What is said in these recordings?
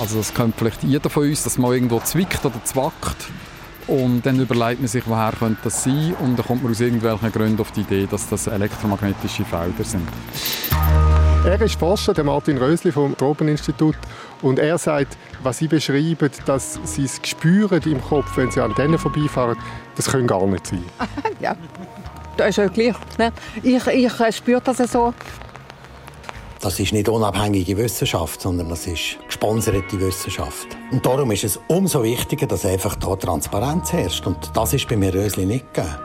Also das kennt vielleicht jeder von uns, dass man irgendwo zwickt oder zwackt und dann überlegt man sich, woher könnte das sein und dann kommt man aus irgendwelchen Gründen auf die Idee, dass das elektromagnetische Felder sind. Er ist Forscher, der Martin Rösli vom Tropeninstitut und er sagt, was Sie beschreiben, dass Sie es spüren im Kopf, wenn Sie an denen vorbeifahren, das können gar nicht sein. ja, das ist ja gleich. Ne? Ich, ich äh, spüre das so. Das ist nicht unabhängige Wissenschaft, sondern das ist gesponserte Wissenschaft. Und darum ist es umso wichtiger, dass einfach da Transparenz herrscht. Und das ist bei mir Rösli nicht gegeben.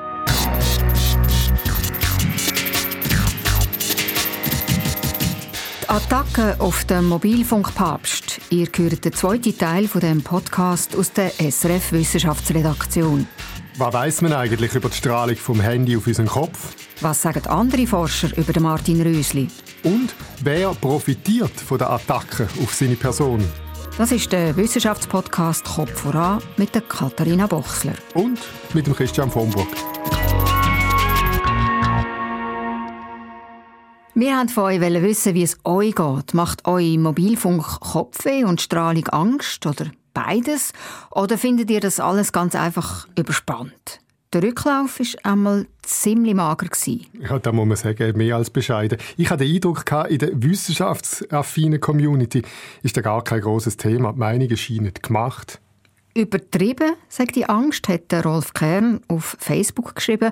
Die Attacke auf den Mobilfunkpapst. Ihr hört den zweiten Teil von dem Podcast aus der SRF Wissenschaftsredaktion. Was weiß man eigentlich über die Strahlung vom Handy auf unseren Kopf? Was sagen andere Forscher über Martin Rösli? Und wer profitiert von der Attacke auf seine Person? Das ist der Wissenschaftspodcast Kopf voran mit der Katharina Bochsler. Und mit dem Christian von Burg. Wir wollten von euch wissen, wie es euch geht. Macht euch Mobilfunk Kopfweh und Strahlung Angst oder beides? Oder findet ihr das alles ganz einfach überspannt? Der Rücklauf war einmal ziemlich mager. Ja, da muss man sagen, mehr als bescheiden. Ich hatte den Eindruck, in der wissenschaftsaffinen Community ist da gar kein großes Thema. Die Meinungen scheinen gemacht. Übertrieben, sagt die Angst, hat der Rolf Kern auf Facebook geschrieben.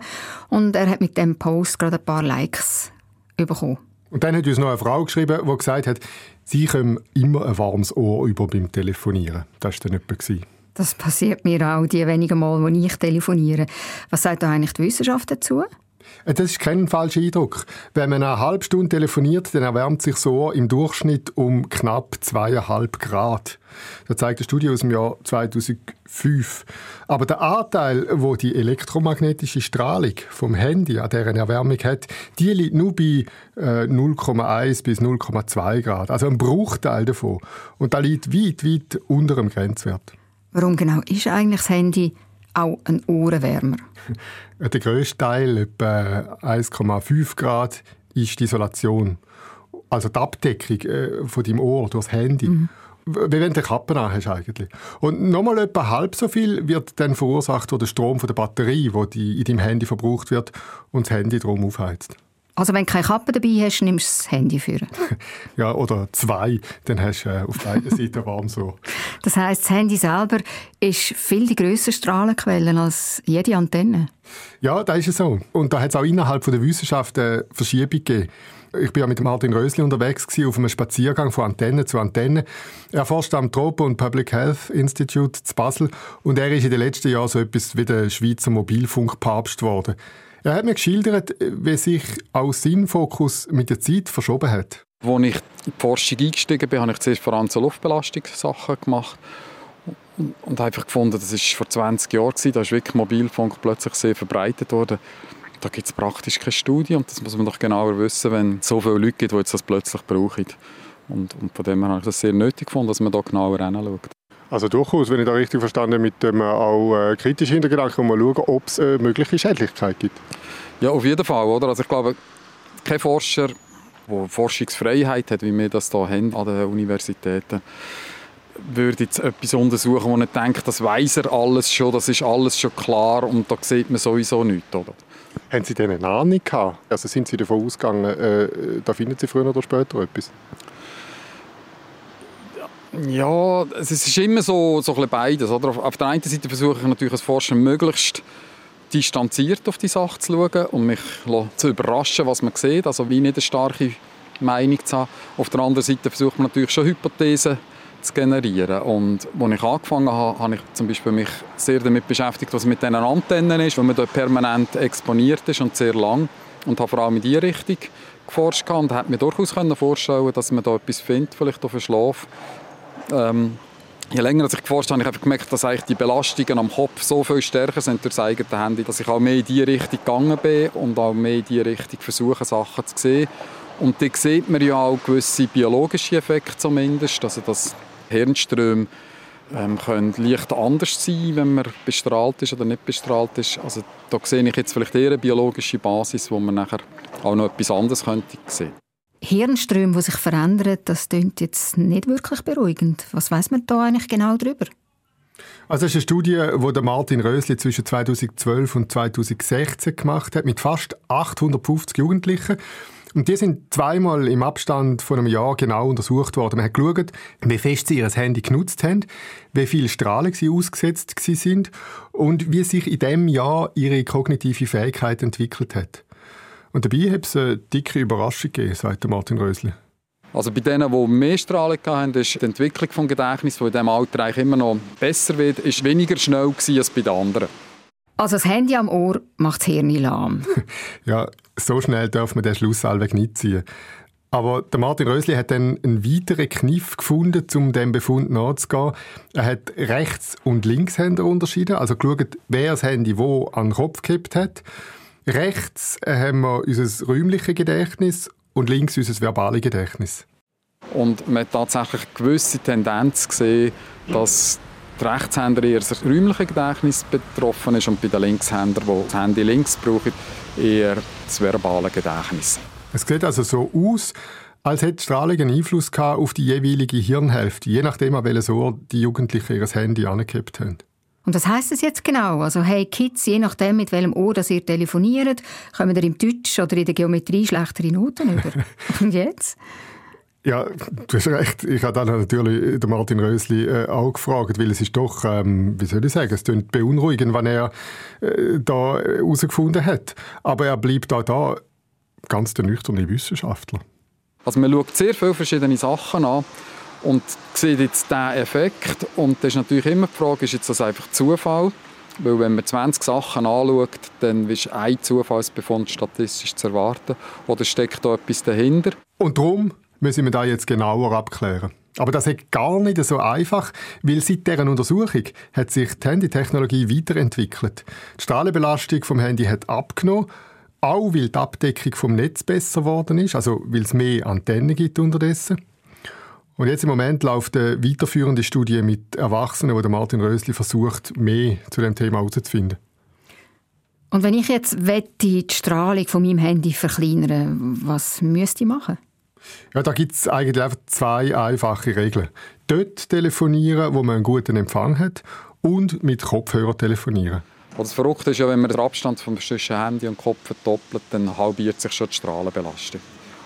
Und er hat mit dem Post gerade ein paar Likes bekommen. Und dann hat uns noch eine Frau geschrieben, die gesagt hat, sie kommen immer ein warmes Ohr über beim Telefonieren. Das war dann jemand. Das passiert mir auch die wenigen Mal, wo ich telefoniere. Was sagt da eigentlich die Wissenschaft dazu? Äh, das ist kein falscher Eindruck. Wenn man eine halbe Stunde telefoniert, dann erwärmt sich so im Durchschnitt um knapp zweieinhalb Grad. Das zeigt eine Studie aus dem Jahr 2005. Aber der Anteil, wo die elektromagnetische Strahlung vom Handy an deren Erwärmung hat, die liegt nur bei äh, 0,1 bis 0,2 Grad. Also ein Bruchteil davon. Und da liegt weit, weit unter dem Grenzwert. Warum genau ist eigentlich das Handy auch ein Ohrenwärmer? Der grösste Teil, etwa 1,5 Grad, ist die Isolation. Also die Abdeckung äh, von deinem Ohr durch das Handy. Mhm. Wie wenn du eine Kappe hast eigentlich. Und nochmal etwa halb so viel wird dann verursacht durch den Strom von der Batterie, wo die in deinem Handy verbraucht wird und das Handy drum aufheizt. Also wenn du keine Kappe dabei hast, nimmst du das Handy für. ja, oder zwei, dann hast du äh, auf beiden Seiten warm so. Das heißt, das Handy selber ist viel die grösser Strahlenquelle als jede Antenne. Ja, da ist es so. Und da hat es auch innerhalb von der Wissenschaft eine Verschiebung gegeben. Ich bin ja mit Martin Rösli unterwegs gewesen, auf einem Spaziergang von Antenne zu Antenne. Er forscht am Tropen und Public Health Institute zu Basel und er ist in den letzten Jahren so etwas wie der Schweizer Mobilfunkpapst geworden. Er hat mir geschildert, wie sich auch sein Fokus mit der Zeit verschoben hat. Als ich in die Forschung eingestiegen bin, habe ich zuerst vor allem so Luftbelastungssachen gemacht und, und einfach gefunden, das war vor 20 Jahren, da ist wirklich Mobilfunk plötzlich sehr verbreitet worden. Da gibt es praktisch keine Studie und das muss man doch genauer wissen, wenn es so viele Leute gibt, die jetzt das plötzlich brauchen. Und, und von dem her habe ich das sehr nötig gefunden, dass man da genauer hinschaut. Also durchaus, wenn ich da richtig verstanden mit dem auch äh, kritischen Hintergedanken, mal schauen, ob es äh, mögliche Schädlichkeit gibt. Ja, auf jeden Fall. Oder? Also ich glaube, kein Forscher, der Forschungsfreiheit hat, wie wir das hier haben an den Universitäten, würde jetzt etwas untersuchen, wo er denkt, das weiß er alles schon, das ist alles schon klar und da sieht man sowieso nichts. Oder? Haben Sie denn eine Ahnung gehabt? Also sind Sie davon ausgegangen, äh, da finden Sie früher oder später etwas? Ja, es ist immer so, so ein beides. Oder? Auf der einen Seite versuche ich natürlich als Forscher möglichst distanziert auf die Sache zu schauen und mich zu überraschen, was man sieht, also wie nicht eine starke Meinung zu haben. Auf der anderen Seite versucht man natürlich schon Hypothesen zu generieren. Und als ich angefangen habe, habe ich zum Beispiel mich sehr damit beschäftigt, was mit diesen Antennen ist, weil man dort permanent exponiert ist und sehr lang. Und habe vor allem in diese Richtung geforscht und habe mir durchaus vorstellen dass man da etwas findet, vielleicht auf den Schlaf, ähm, je länger ich geforscht habe, habe ich gemerkt, dass eigentlich die Belastungen am Kopf so viel stärker sind durch das eigene Handy, dass ich auch mehr in diese Richtung gegangen bin und auch mehr in diese Richtung versuche, Sachen zu sehen. Und da sieht man ja auch gewisse biologische Effekte zumindest, also dass Hirnströme ähm, können leicht anders sein, wenn man bestrahlt ist oder nicht bestrahlt ist. Also da sehe ich jetzt vielleicht eher eine biologische Basis, wo man nachher auch noch etwas anderes könnte sehen. Hirnströme, die sich verändern, das klingt jetzt nicht wirklich beruhigend. Was weiß man da eigentlich genau darüber? Also das ist eine Studie, die Martin Rösli zwischen 2012 und 2016 gemacht hat, mit fast 850 Jugendlichen. Und die sind zweimal im Abstand von einem Jahr genau untersucht worden. Man hat geschaut, wie fest sie ihr Handy genutzt haben, wie viel Strahlung sie ausgesetzt sind und wie sich in dem Jahr ihre kognitive Fähigkeit entwickelt hat. Und dabei hat es eine dicke Überraschung gegeben, sagt Martin Rösli. Also bei denen, die mehr Strahlung hatten, ist die Entwicklung des Gedächtnisses, die in diesem Alter eigentlich immer noch besser wird, ist weniger schnell als bei den anderen. Also das Handy am Ohr macht das Hirn lahm. ja, so schnell darf man den Schluss allweg nicht ziehen. Aber der Martin Rösli hat dann einen weiteren Kniff gefunden, um dem Befund nachzugehen. Er hat Rechts- und Linkshänder unterschieden, also geschaut, wer das Handy wo an den Kopf gehabt hat. Rechts haben wir unser räumliches Gedächtnis und links unser verbales Gedächtnis. Und man hat tatsächlich eine gewisse Tendenz gesehen, dass die Rechtshänder eher das räumliche Gedächtnis betroffen ist und bei den Linkshändern, die das Handy links brauchen, eher das verbale Gedächtnis. Es sieht also so aus, als hätte Strahlung einen Einfluss auf die jeweilige Hirnhälfte, je nachdem, an welches Ohr die Jugendlichen ihr Handy angekippt haben. Und was heißt das jetzt genau? Also, hey Kids, je nachdem, mit welchem Ohr das ihr telefoniert, kommen ihr im Deutsch oder in der Geometrie schlechtere Noten über. Und jetzt? Ja, du hast recht. Ich habe dann natürlich den Martin Rösli äh, auch gefragt, weil es ist doch, ähm, wie soll ich sagen, es klingt beunruhigend, wenn er äh, da herausgefunden hat. Aber er bleibt auch da ganz der nüchterne Wissenschaftler. Also man schaut sehr viele verschiedene Sachen an und sieht jetzt diesen Effekt. Und das ist natürlich immer die Frage, ist jetzt das einfach Zufall? Weil wenn man 20 Sachen anschaut, dann ist ein Zufallsbefund statistisch zu erwarten. Oder steckt da etwas dahinter? Und darum müssen wir das jetzt genauer abklären. Aber das ist gar nicht so einfach, weil seit dieser Untersuchung hat sich die Handytechnologie weiterentwickelt. Die Strahlenbelastung vom Handy hat abgenommen, auch weil die Abdeckung vom Netz besser geworden ist, also weil es mehr Antennen gibt unterdessen. Und jetzt im Moment läuft eine weiterführende Studie mit Erwachsenen, wo der Martin Rösli versucht, mehr zu dem Thema herauszufinden. Und wenn ich jetzt wette, die Strahlung von meinem Handy verkleinern, was müsste ich machen? Ja, da gibt es eigentlich einfach zwei einfache Regeln. Dort telefonieren, wo man einen guten Empfang hat und mit Kopfhörer telefonieren. Das Verrückte ist ja, wenn man den Abstand zwischen Handy und Kopf verdoppelt, dann halbiert sich schon die Strahlenbelastung.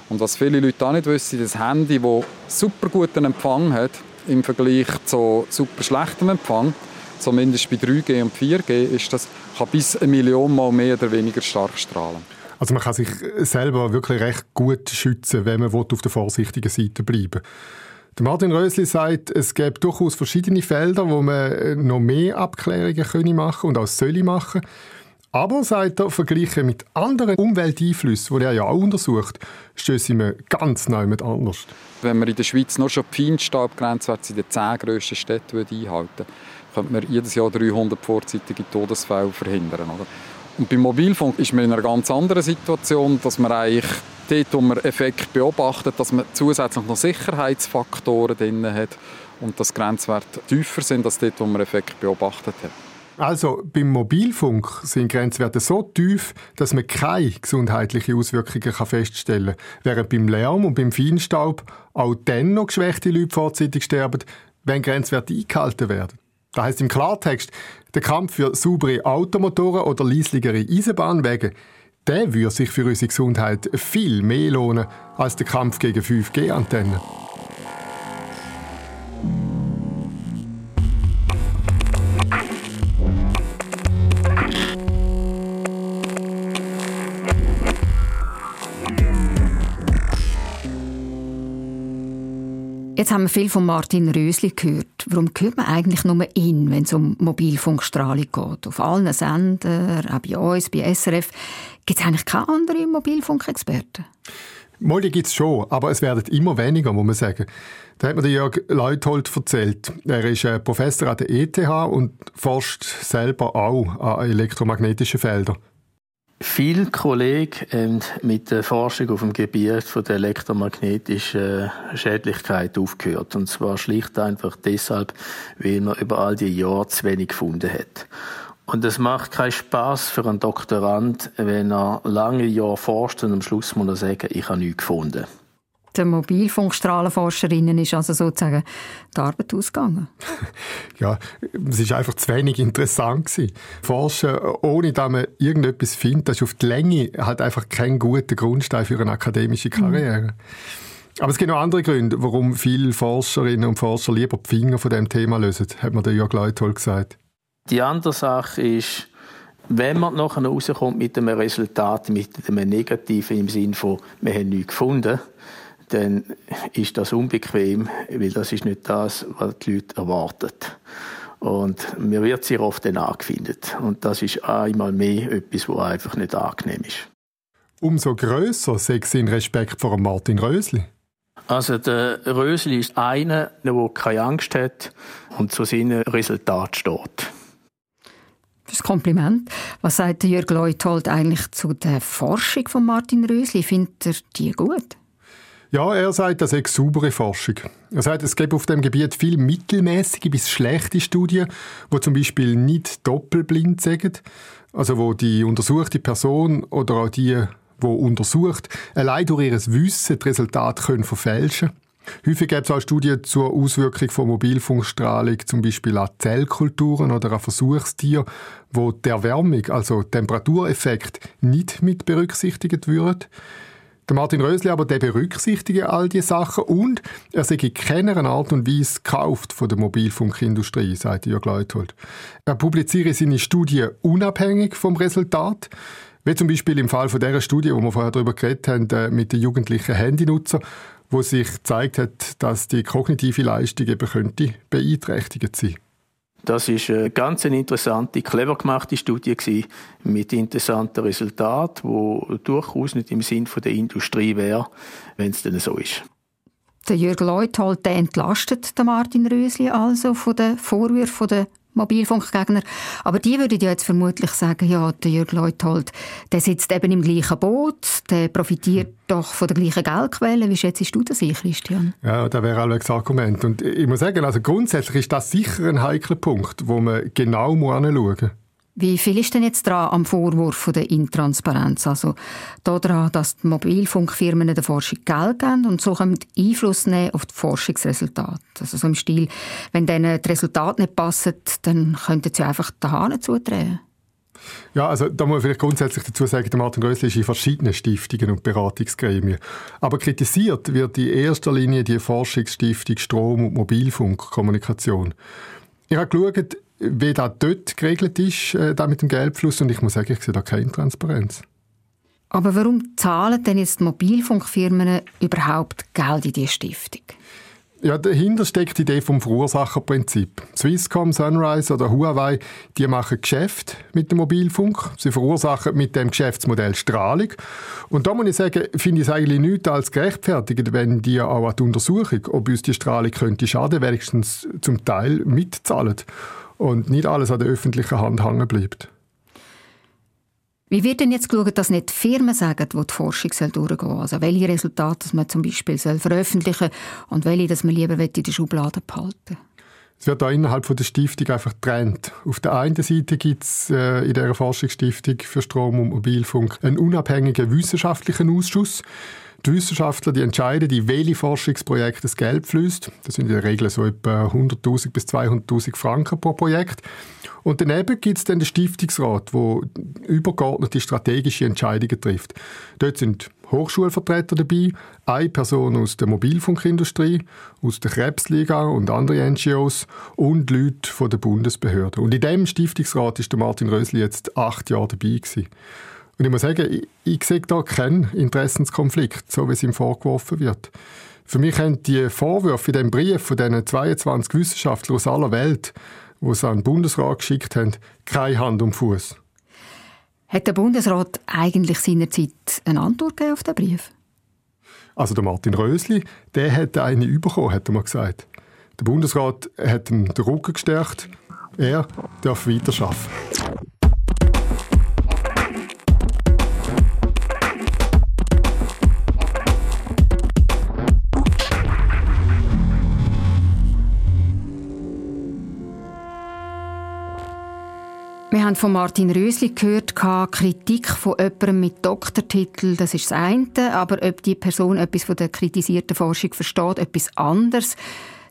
Und was viele Leute auch nicht wissen, das Handy, das super guten Empfang hat, im Vergleich zu super schlechtem Empfang, zumindest bei 3G und 4G, ist das, kann bis eine Million Mal mehr oder weniger stark strahlen. Also man kann sich selber wirklich recht gut schützen, wenn man auf der vorsichtigen Seite bleiben der Martin Rösli sagt, es gäbe durchaus verschiedene Felder, wo man noch mehr Abklärungen können machen und auch soll machen. Aber, sagt er, verglichen mit anderen Umwelteinflüssen, die er ja auch untersucht, stößt man ganz neu mit anders. Wenn man in der Schweiz nur schon die Feinstaubgrenzwerte in den zehn grössten Städten einhalten könnte man jedes Jahr 300 vorzeitige Todesfälle verhindern. Oder? Und beim Mobilfunk ist man in einer ganz anderen Situation, dass man eigentlich dort, wo man Effekt beobachtet, dass man zusätzlich noch Sicherheitsfaktoren drin hat und dass Grenzwerte tiefer sind als dort, wo man Effekt beobachtet hat. Also beim Mobilfunk sind Grenzwerte so tief, dass man keine gesundheitlichen Auswirkungen feststellen kann, während beim Lärm und beim Feinstaub auch dann noch geschwächte Leute vorzeitig sterben, wenn Grenzwerte eingehalten werden. Das heißt im Klartext, der Kampf für saubere Automotoren oder leisligere Eisenbahnwege, der würde sich für unsere Gesundheit viel mehr lohnen als der Kampf gegen 5G-Antennen. Jetzt haben wir viel von Martin Rösli gehört. Warum hört man eigentlich nur ihn, wenn es um Mobilfunkstrahlung geht? Auf allen Sendern, auch bei uns, bei SRF. Gibt es eigentlich keine anderen Mobilfunkexperten? Mal, gibt es schon, aber es werden immer weniger, muss man sagen. Da hat mir der Jörg Leuthold erzählt. Er ist äh, Professor an der ETH und forscht selber auch an elektromagnetischen Feldern. Viele Kollegen haben mit der Forschung auf dem Gebiet von der elektromagnetischen Schädlichkeit aufgehört. Und zwar schlicht einfach deshalb, weil man über all die Jahre zu wenig gefunden hat. Und es macht keinen Spaß für einen Doktorand, wenn er lange Jahre forscht und am Schluss muss er sagen, ich habe nichts gefunden. Den Mobilfunkstrahlenforscherinnen ist also sozusagen die Arbeit ausgegangen. ja, es ist einfach zu wenig interessant gewesen. Forschen, ohne dass man irgendetwas findet, das ist auf die Länge halt einfach kein guter Grundstein für eine akademische Karriere. Mhm. Aber es gibt noch andere Gründe, warum viele Forscherinnen und Forscher lieber die Finger von dem Thema lösen, hat mir der Jörg Leutold gesagt. Die andere Sache ist, wenn man nachher rauskommt mit einem Resultat, mit einem Negativen im Sinne von, wir haben nichts gefunden, dann ist das unbequem, weil das ist nicht das, was die Leute erwarten. Und mir wird sehr oft dann angefindet. Und das ist einmal mehr etwas, was einfach nicht angenehm ist. Umso grösser sehe ich Respekt vor Martin Rösli. Also der Rösli ist einer, der keine Angst hat und zu seinem Resultat steht. Das Kompliment. Was sagt Jörg Leuthold eigentlich zu der Forschung von Martin Rösli? Findet er die gut? Ja, er sagt, das ist saubere Forschung. Er sagt, es gibt auf dem Gebiet viel mittelmäßige bis schlechte Studien, wo zum Beispiel nicht doppelblind sind, also wo die untersuchte Person oder auch die, wo untersucht, allein durch ihr Wissen das Resultat können verfälschen. Häufig gibt es auch Studien zur Auswirkung von Mobilfunkstrahlung, zum Beispiel an Zellkulturen oder an Versuchstieren, wo der Erwärmung, also Temperatureffekt, nicht mit berücksichtigt wird. Der Martin Rösli aber der berücksichtigt all diese Sachen und er sei in keiner Art und Weise gekauft von der Mobilfunkindustrie, sagt Jörg Leuthold. Er publiziere seine Studien unabhängig vom Resultat, wie zum Beispiel im Fall von dieser Studie, wo wir vorher darüber geredet haben, äh, mit den jugendlichen Handynutzern, wo sich gezeigt hat, dass die kognitive Leistung eben könnte beeinträchtigt sein. Das ist eine ganz interessante, clever gemachte Studie gewesen, mit interessanten Resultaten, wo durchaus nicht im Sinn der Industrie wäre, wenn es denn so ist. Der Jürg Leuthold der entlastet den Martin Rösli also von den Vorwürfen der Mobilfunkgegner. Aber die würden ja jetzt vermutlich sagen, ja, der Jörg Leuthold, der sitzt eben im gleichen Boot, der profitiert doch von der gleichen Geldquelle. Wie schätzt du das ein, Christian? Ja, das wäre auch das Argument. Und ich muss sagen, also grundsätzlich ist das sicher ein heikler Punkt, wo man genau anschauen muss. Wie viel ist denn jetzt dran am Vorwurf der Intransparenz? Also daran, dass die Mobilfunkfirmen der Forschung Geld geben und so können Einfluss nehmen auf die Forschungsresultate. Also so im Stil, wenn denen die Resultate nicht passen, dann könnten sie einfach die Hahn zudrehen. Ja, also da muss man vielleicht grundsätzlich dazu sagen, der Martin Grössli ist in verschiedenen Stiftungen und Beratungsgremien. Aber kritisiert wird in erster Linie die Forschungsstiftung Strom- und Mobilfunkkommunikation. Ich habe geschaut, wie das dort geregelt ist, äh, da mit dem Geldfluss, und ich muss sagen, ich sehe da keine Transparenz. Aber warum zahlen denn jetzt Mobilfunkfirmen überhaupt Geld in diese Stiftung? Ja, dahinter steckt die Idee vom Verursacherprinzip. Swisscom, Sunrise oder Huawei, die machen Geschäft mit dem Mobilfunk. Sie verursachen mit dem Geschäftsmodell Strahlung. Und da muss ich sagen, finde ich es eigentlich nichts als gerechtfertigt, wenn die auch an die Untersuchung, ob uns die Strahlung könnte schaden, wenigstens zum Teil mitzahlen und nicht alles an der öffentlichen Hand hängen bleibt. Wie wird denn jetzt geschaut, dass nicht die Firmen sagen, wo die Forschung durchgehen soll? Also welche Resultate man zum Beispiel veröffentlichen soll und welche dass man lieber in der Schublade behalten es wird da innerhalb von der Stiftung einfach getrennt. Auf der einen Seite gibt es äh, in der Forschungsstiftung für Strom und Mobilfunk einen unabhängigen wissenschaftlichen Ausschuss, die Wissenschaftler die entscheiden, in welche Forschungsprojekte das Geld fließt. Das sind in der Regel so etwa 100.000 bis 200.000 Franken pro Projekt. Und daneben gibt es dann den Stiftungsrat, wo übergeordnete strategische Entscheidungen trifft. Dort sind Hochschulvertreter dabei, eine Person aus der Mobilfunkindustrie, aus der Krebsliga und andere NGOs und Leute von der Bundesbehörde. Und in dem Stiftungsrat ist der Martin Rösli jetzt acht Jahre dabei gewesen. Und ich muss sagen, ich, ich sehe da keinen Interessenskonflikt, so wie es ihm vorgeworfen wird. Für mich haben die Vorwürfe in dem Brief von diesen 22 Wissenschaftlern aus aller Welt, die es an den Bundesrat geschickt haben, keine Hand um Fuß. Hat der Bundesrat eigentlich seinerzeit eine Antwort auf den Brief? Also der Martin Rösli, der hat eine bekommen, hat er mal gesagt. Der Bundesrat hat ihm den Rücken gestärkt. Er darf weiterarbeiten. Haben von Martin Rösli gehört, Kritik von jemandem mit Doktortitel, das ist das eine, aber ob die Person etwas von der kritisierten Forschung versteht, etwas anderes.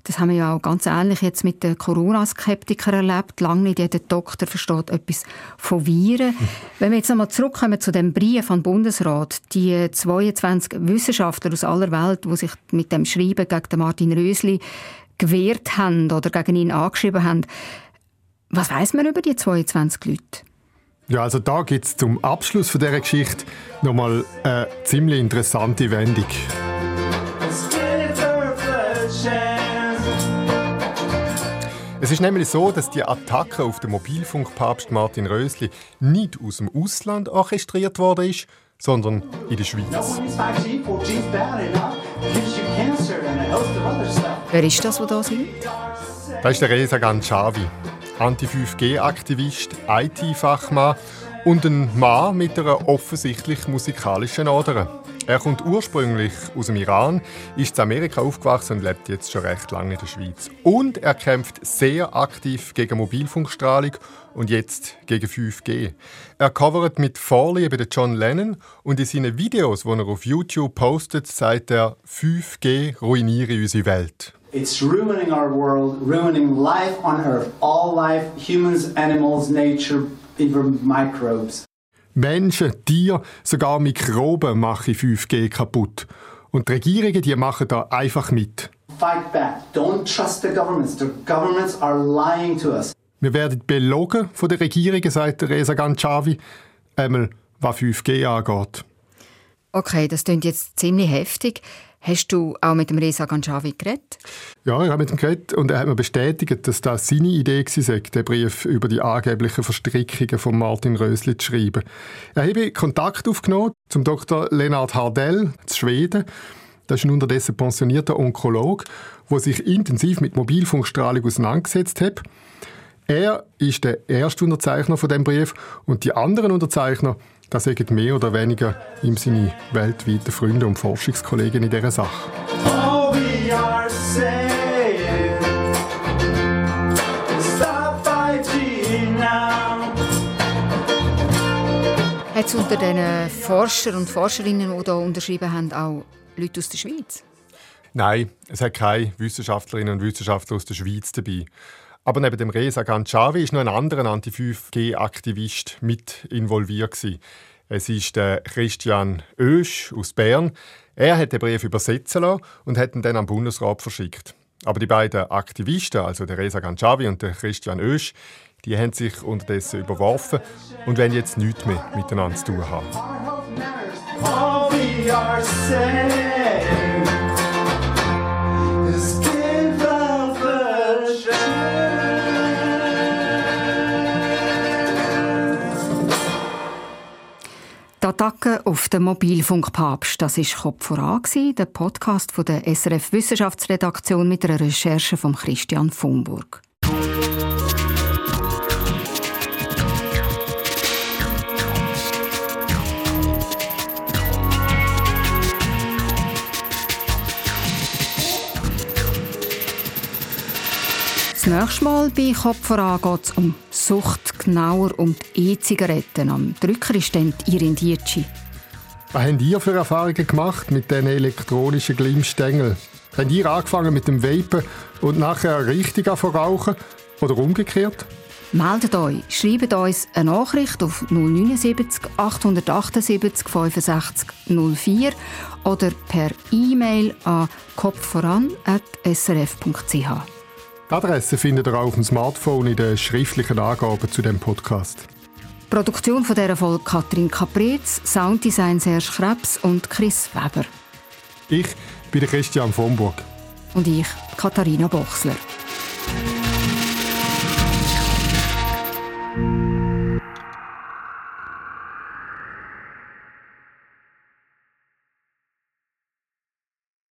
Das haben wir ja auch ganz ähnlich jetzt mit den Corona-Skeptikern erlebt. Lange nicht jeder Doktor versteht etwas von Viren. Wenn wir jetzt einmal zurückkommen zu dem Brief an den Bundesrat, die 22 Wissenschaftler aus aller Welt, die sich mit dem Schreiben gegen Martin Rösli gewehrt haben oder gegen ihn angeschrieben haben, was weiß man über die 22 Leute? Ja, also da gibt es zum Abschluss von dieser Geschichte nochmal eine ziemlich interessante Wendung. Es ist nämlich so, dass die Attacke auf den Mobilfunkpapst Martin Rösli nicht aus dem Ausland orchestriert worden ist, sondern in der Schweiz. Wer ist das, der da sind? Das ist der Reza Ganchavi, Anti-5G-Aktivist, IT-Fachmann und ein Mann mit einer offensichtlich musikalischen Ader. Er kommt ursprünglich aus dem Iran, ist in Amerika aufgewachsen und lebt jetzt schon recht lange in der Schweiz. Und er kämpft sehr aktiv gegen Mobilfunkstrahlung und jetzt gegen 5G. Er covert mit Vorliebe den John Lennon und in seinen Videos, die er auf YouTube postet, sagt er, 5G ruiniere unsere Welt. It's ruining our world, ruining life on Earth. All life, humans, animals, nature, even microbes. Menschen, Tiere, sogar Mikroben machen 5G kaputt. Und die Regierungen die machen da einfach mit. Fight back. Don't trust the governments. The governments are lying to us. Wir werden belogen von der Regierung, sagt Reza Ganchavi, einmal was 5G angeht. Okay, das klingt jetzt ziemlich heftig. Hast du auch mit dem Reza Ganjavi geredet? Ja, ich habe mit ihm geredet und er hat mir bestätigt, dass das seine Idee war, den Brief über die angeblichen Verstrickungen von Martin Rösli zu schreiben. Er habe Kontakt aufgenommen zum Dr. Lennart Hardell zu Schweden. Das ist ein unterdessen pensionierter Onkolog, der sich intensiv mit Mobilfunkstrahlung auseinandergesetzt hat. Er ist der erste Unterzeichner von dem Brief und die anderen Unterzeichner das sind mehr oder weniger ihm seine weltweiten Freunde und Forschungskollegen in dieser Sache. Oh, Hat es unter den Forschern und Forscherinnen, die hier unterschrieben haben, auch Leute aus der Schweiz? Nein, es hat keine Wissenschaftlerinnen und Wissenschaftler aus der Schweiz dabei. Aber neben dem Reza Ganchavi ist noch ein anderer Anti-5G-Aktivist mit involviert. Gewesen. Es ist der Christian Oesch aus Bern. Er hat den Brief übersetzen lassen und hat ihn dann am Bundesrat verschickt. Aber die beiden Aktivisten, also der Reza Ganchavi und der Christian Oesch, die haben sich unterdessen überworfen und wollen jetzt nichts mehr miteinander zu tun haben. Attacke auf den Mobilfunkpapst, das war Kopf voran, der Podcast von der SRF Wissenschaftsredaktion mit einer Recherche von Christian Fumburg. Das nächste Mal bei Kopf voran geht es um Sucht, genauer um die E-Zigaretten. Am Drücker ist dann Irin Dietschi. Was habt ihr für Erfahrungen gemacht mit diesen elektronischen Glimmstängeln? Habt ihr angefangen mit dem Vapen und nachher richtig rauchen? Oder umgekehrt? Meldet euch, schreibt uns eine Nachricht auf 079 878 65 04 oder per E-Mail an kopfvoran.srf.ch. Die Adresse findet ihr auch auf dem Smartphone in den schriftlichen Angaben zu dem Podcast. Produktion von dieser Folge Katrin Caprez, Sounddesign Serge Krebs und Chris Weber. Ich bin Christian von Burg. Und ich, Katharina Bochsler.